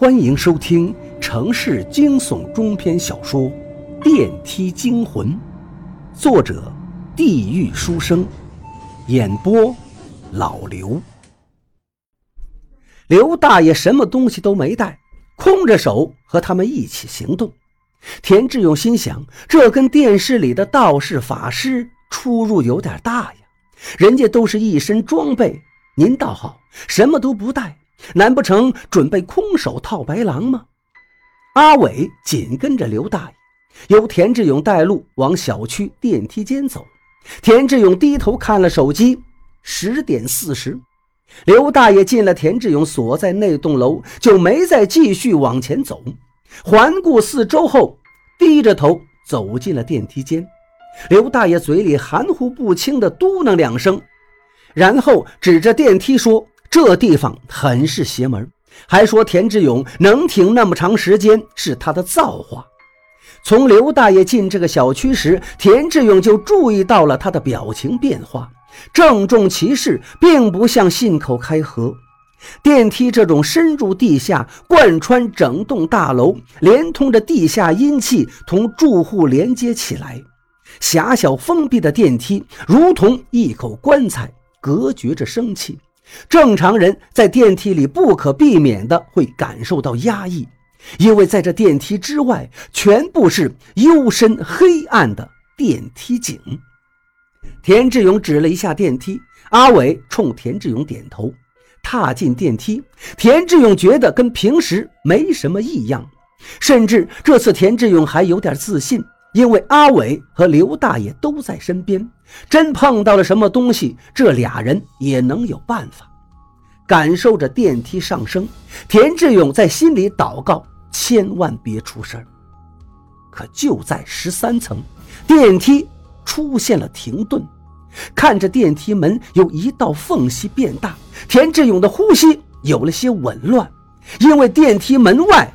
欢迎收听城市惊悚中篇小说《电梯惊魂》，作者：地狱书生，演播：老刘。刘大爷什么东西都没带，空着手和他们一起行动。田志勇心想：这跟电视里的道士法师出入有点大呀。人家都是一身装备，您倒好，什么都不带。难不成准备空手套白狼吗？阿伟紧跟着刘大爷，由田志勇带路往小区电梯间走。田志勇低头看了手机，十点四十。刘大爷进了田志勇所在那栋楼，就没再继续往前走。环顾四周后，低着头走进了电梯间。刘大爷嘴里含糊不清地嘟囔两声，然后指着电梯说。这地方很是邪门，还说田志勇能挺那么长时间是他的造化。从刘大爷进这个小区时，田志勇就注意到了他的表情变化，郑重其事，并不像信口开河。电梯这种深入地下、贯穿整栋大楼、连通着地下阴气，同住户连接起来，狭小封闭的电梯如同一口棺材，隔绝着生气。正常人在电梯里不可避免的会感受到压抑，因为在这电梯之外全部是幽深黑暗的电梯井。田志勇指了一下电梯，阿伟冲田志勇点头，踏进电梯。田志勇觉得跟平时没什么异样，甚至这次田志勇还有点自信，因为阿伟和刘大爷都在身边。真碰到了什么东西，这俩人也能有办法。感受着电梯上升，田志勇在心里祷告：千万别出事儿。可就在十三层，电梯出现了停顿。看着电梯门有一道缝隙变大，田志勇的呼吸有了些紊乱，因为电梯门外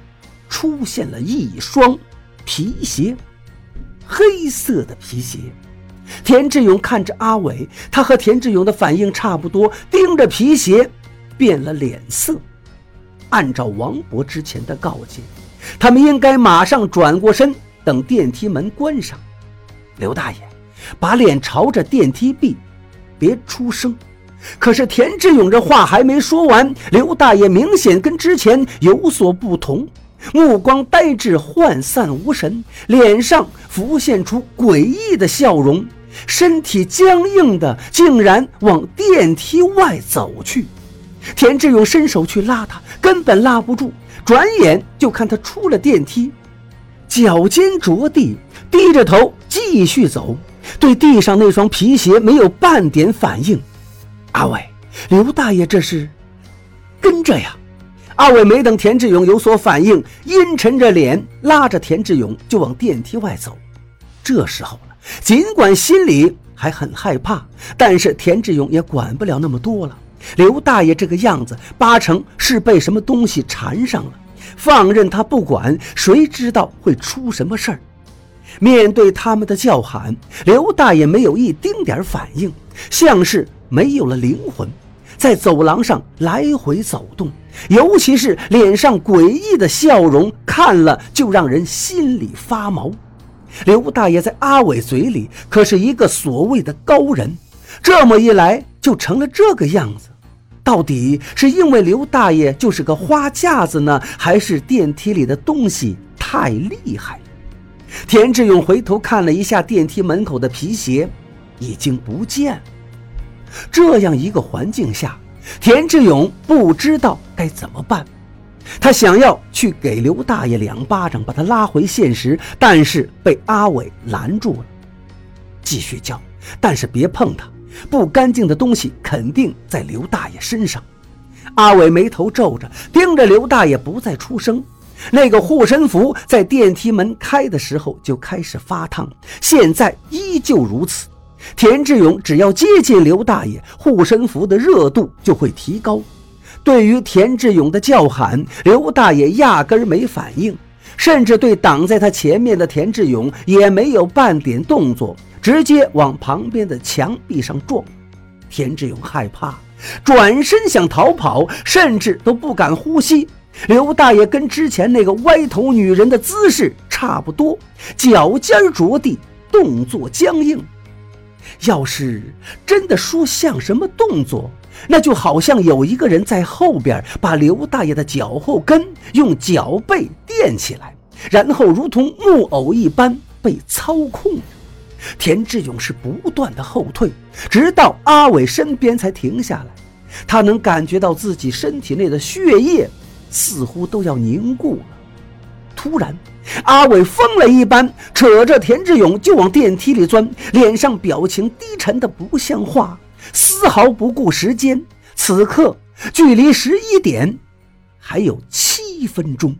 出现了一双皮鞋，黑色的皮鞋。田志勇看着阿伟，他和田志勇的反应差不多，盯着皮鞋，变了脸色。按照王博之前的告诫，他们应该马上转过身，等电梯门关上。刘大爷，把脸朝着电梯壁，别出声。可是田志勇这话还没说完，刘大爷明显跟之前有所不同，目光呆滞、涣散无神，脸上浮现出诡异的笑容。身体僵硬的，竟然往电梯外走去。田志勇伸手去拉他，根本拉不住。转眼就看他出了电梯，脚尖着地，低着头继续走，对地上那双皮鞋没有半点反应。阿伟，刘大爷这是跟着呀？阿伟没等田志勇有所反应，阴沉着脸拉着田志勇就往电梯外走。这时候了。尽管心里还很害怕，但是田志勇也管不了那么多了。刘大爷这个样子，八成是被什么东西缠上了。放任他不管，谁知道会出什么事儿？面对他们的叫喊，刘大爷没有一丁点反应，像是没有了灵魂，在走廊上来回走动。尤其是脸上诡异的笑容，看了就让人心里发毛。刘大爷在阿伟嘴里可是一个所谓的高人，这么一来就成了这个样子。到底是因为刘大爷就是个花架子呢，还是电梯里的东西太厉害？田志勇回头看了一下电梯门口的皮鞋，已经不见了。这样一个环境下，田志勇不知道该怎么办。他想要去给刘大爷两巴掌，把他拉回现实，但是被阿伟拦住了。继续叫，但是别碰他，不干净的东西肯定在刘大爷身上。阿伟眉头皱着，盯着刘大爷，不再出声。那个护身符在电梯门开的时候就开始发烫，现在依旧如此。田志勇只要接近刘大爷，护身符的热度就会提高。对于田志勇的叫喊，刘大爷压根儿没反应，甚至对挡在他前面的田志勇也没有半点动作，直接往旁边的墙壁上撞。田志勇害怕，转身想逃跑，甚至都不敢呼吸，刘大爷跟之前那个歪头女人的姿势差不多，脚尖着地，动作僵硬。要是真的说像什么动作，那就好像有一个人在后边把刘大爷的脚后跟用脚背垫起来，然后如同木偶一般被操控。田志勇是不断的后退，直到阿伟身边才停下来。他能感觉到自己身体内的血液似乎都要凝固了。突然，阿伟疯了一般，扯着田志勇就往电梯里钻，脸上表情低沉的不像话，丝毫不顾时间。此刻距离十一点还有七分钟。